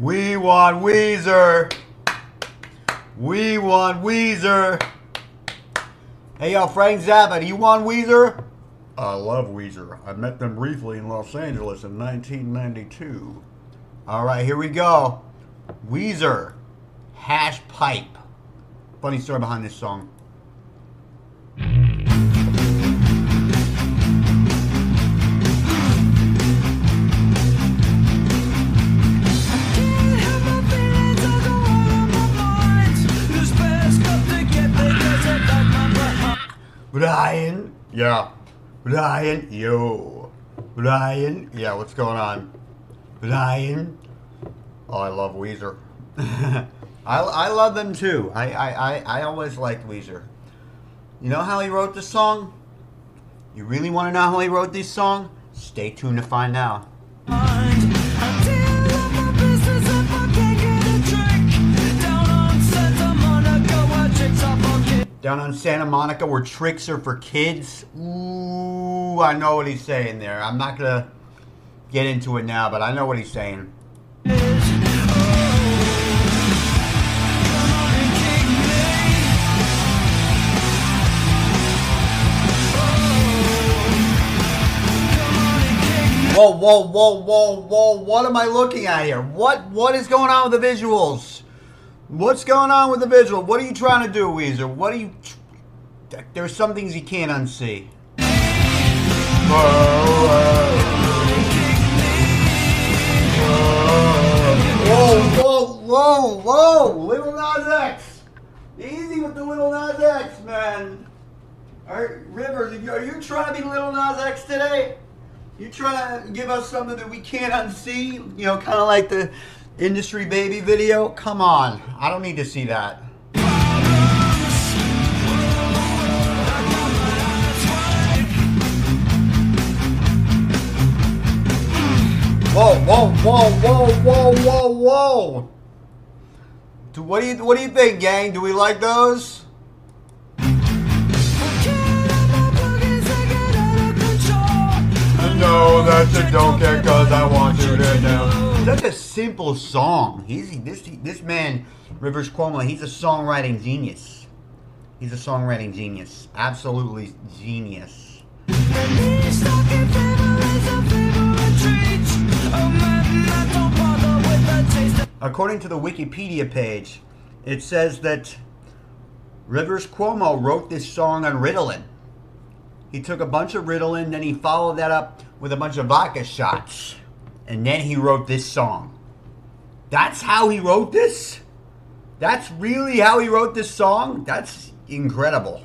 We want Weezer. We want Weezer. Hey, yo, Frank Zappa, do you want Weezer? I love Weezer. I met them briefly in Los Angeles in 1992. All right, here we go. Weezer, Hash Pipe. Funny story behind this song. Brian. Yeah. Brian. Yo. Brian. Yeah, what's going on? Brian. Oh, I love Weezer. I, I love them too. I, I, I, I always liked Weezer. You know how he wrote this song? You really want to know how he wrote this song? Stay tuned to find out. Down on Santa Monica where tricks are for kids. Ooh, I know what he's saying there. I'm not going to get into it now, but I know what he's saying. Whoa, whoa, whoa, whoa, whoa. What am I looking at here? What what is going on with the visuals? What's going on with the visual? What are you trying to do, Weezer? What are you There's some things you can't unsee. Whoa, whoa, whoa, whoa! Lil Nas X! Easy with the Lil Nas X, man. All right, Rivers, are you trying to be Lil Nas X today? You trying to give us something that we can't unsee? You know, kind of like the industry baby video? Come on. I don't need to see that. Whoa, whoa, whoa, whoa, whoa, whoa, whoa. Do, what do you what do you think, gang? Do we like those? know that you don't care cause I want. Such a simple song. He's this this man, Rivers Cuomo, he's a songwriting genius. He's a songwriting genius. Absolutely genius. According to the Wikipedia page, it says that Rivers Cuomo wrote this song on Ritalin. He took a bunch of Ritalin, then he followed that up with a bunch of vodka shots. And then he wrote this song. That's how he wrote this? That's really how he wrote this song? That's incredible.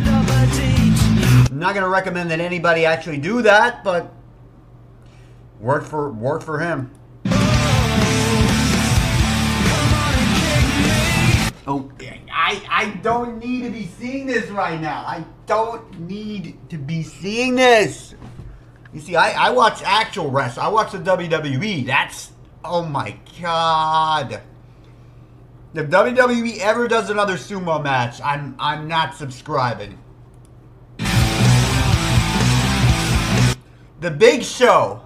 I'm not to recommend that anybody actually do that, but worked for worked for him. Oh, I, I don't need to be seeing this right now. I don't need to be seeing this. You see, I, I watch actual wrestling. I watch the WWE. That's, oh my God. If WWE ever does another sumo match, I'm, I'm not subscribing. The Big Show.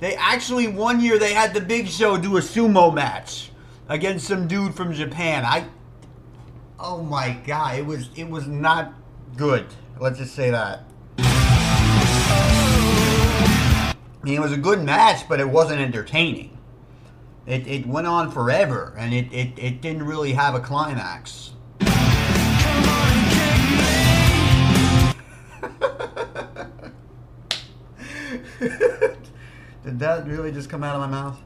They actually, one year, they had the Big Show do a sumo match against some dude from Japan. I oh my god, it was it was not good. Let's just say that. I mean, it was a good match, but it wasn't entertaining. It, it went on forever, and it, it, it didn't really have a climax. Did that really just come out of my mouth?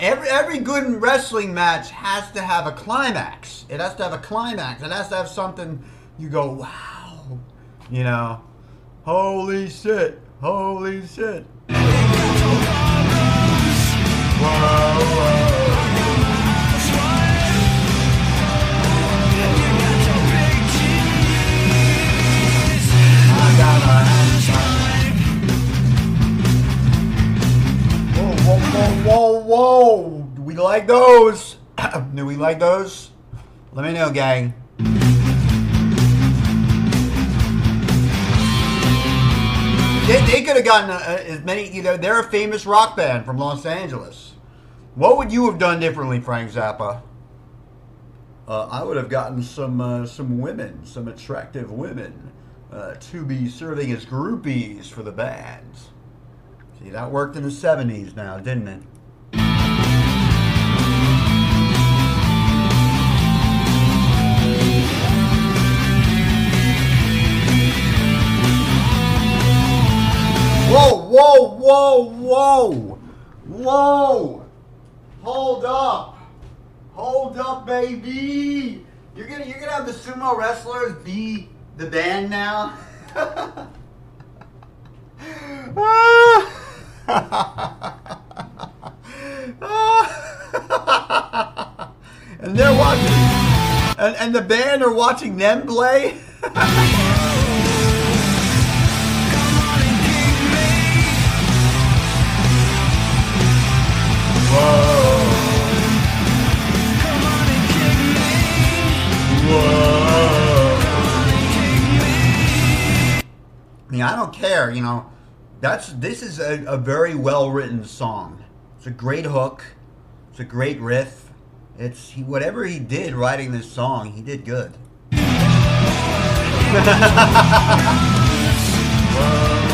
every every good wrestling match has to have a climax. It has to have a climax. It has to have something you go, wow, you know, holy shit, holy shit. Whoa, whoa. whoa, whoa, whoa. Do we like those? Do we like those? Let me know, gang. They, they could have gotten uh, as many. You know, they're a famous rock band from Los Angeles. What would you have done differently, Frank Zappa? Uh, I would have gotten some uh, some women, some attractive women, uh, to be serving as groupies for the bands. See, that worked in the '70s now, didn't it? Whoa! Hold up, hold up, baby! You're gonna you're gonna have the sumo wrestlers be the band now. and they're watching, and, and the band are watching them play. I I don't care, you know. That's this is a, a very well written song. It's a great hook. It's a great riff. It's he, whatever he did writing this song, he did good.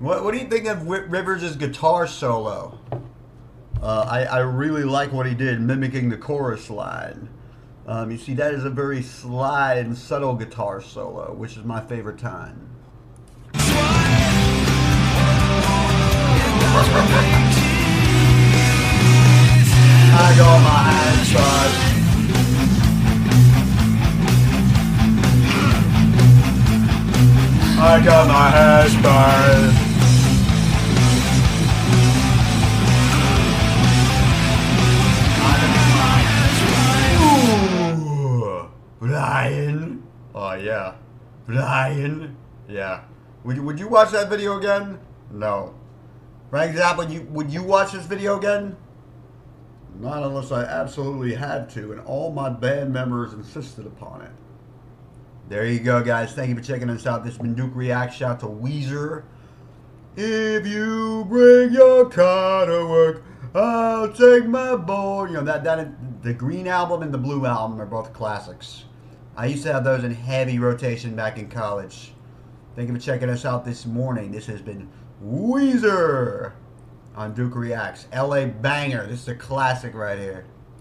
what, what do you think of Rivers' guitar solo? Uh, I, I really like what he did, mimicking the chorus line. Um, you see, that is a very sly and subtle guitar solo, which is my favorite time. I got my. I got my. Oh yeah, Brian. Yeah. Would you, would you watch that video again? No. Frank Zappa, you would you watch this video again? Not unless I absolutely had to, and all my band members insisted upon it. There you go, guys. Thank you for checking us out. This has been Duke Reacts. Shout out to Weezer. If you bring your car to work, I'll take my boy. You know that that the Green album and the Blue album are both classics. I used to have those in heavy rotation back in college. Thank you for checking us out this morning. This has been Weezer on Duke Reacts. LA Banger. This is a classic right here.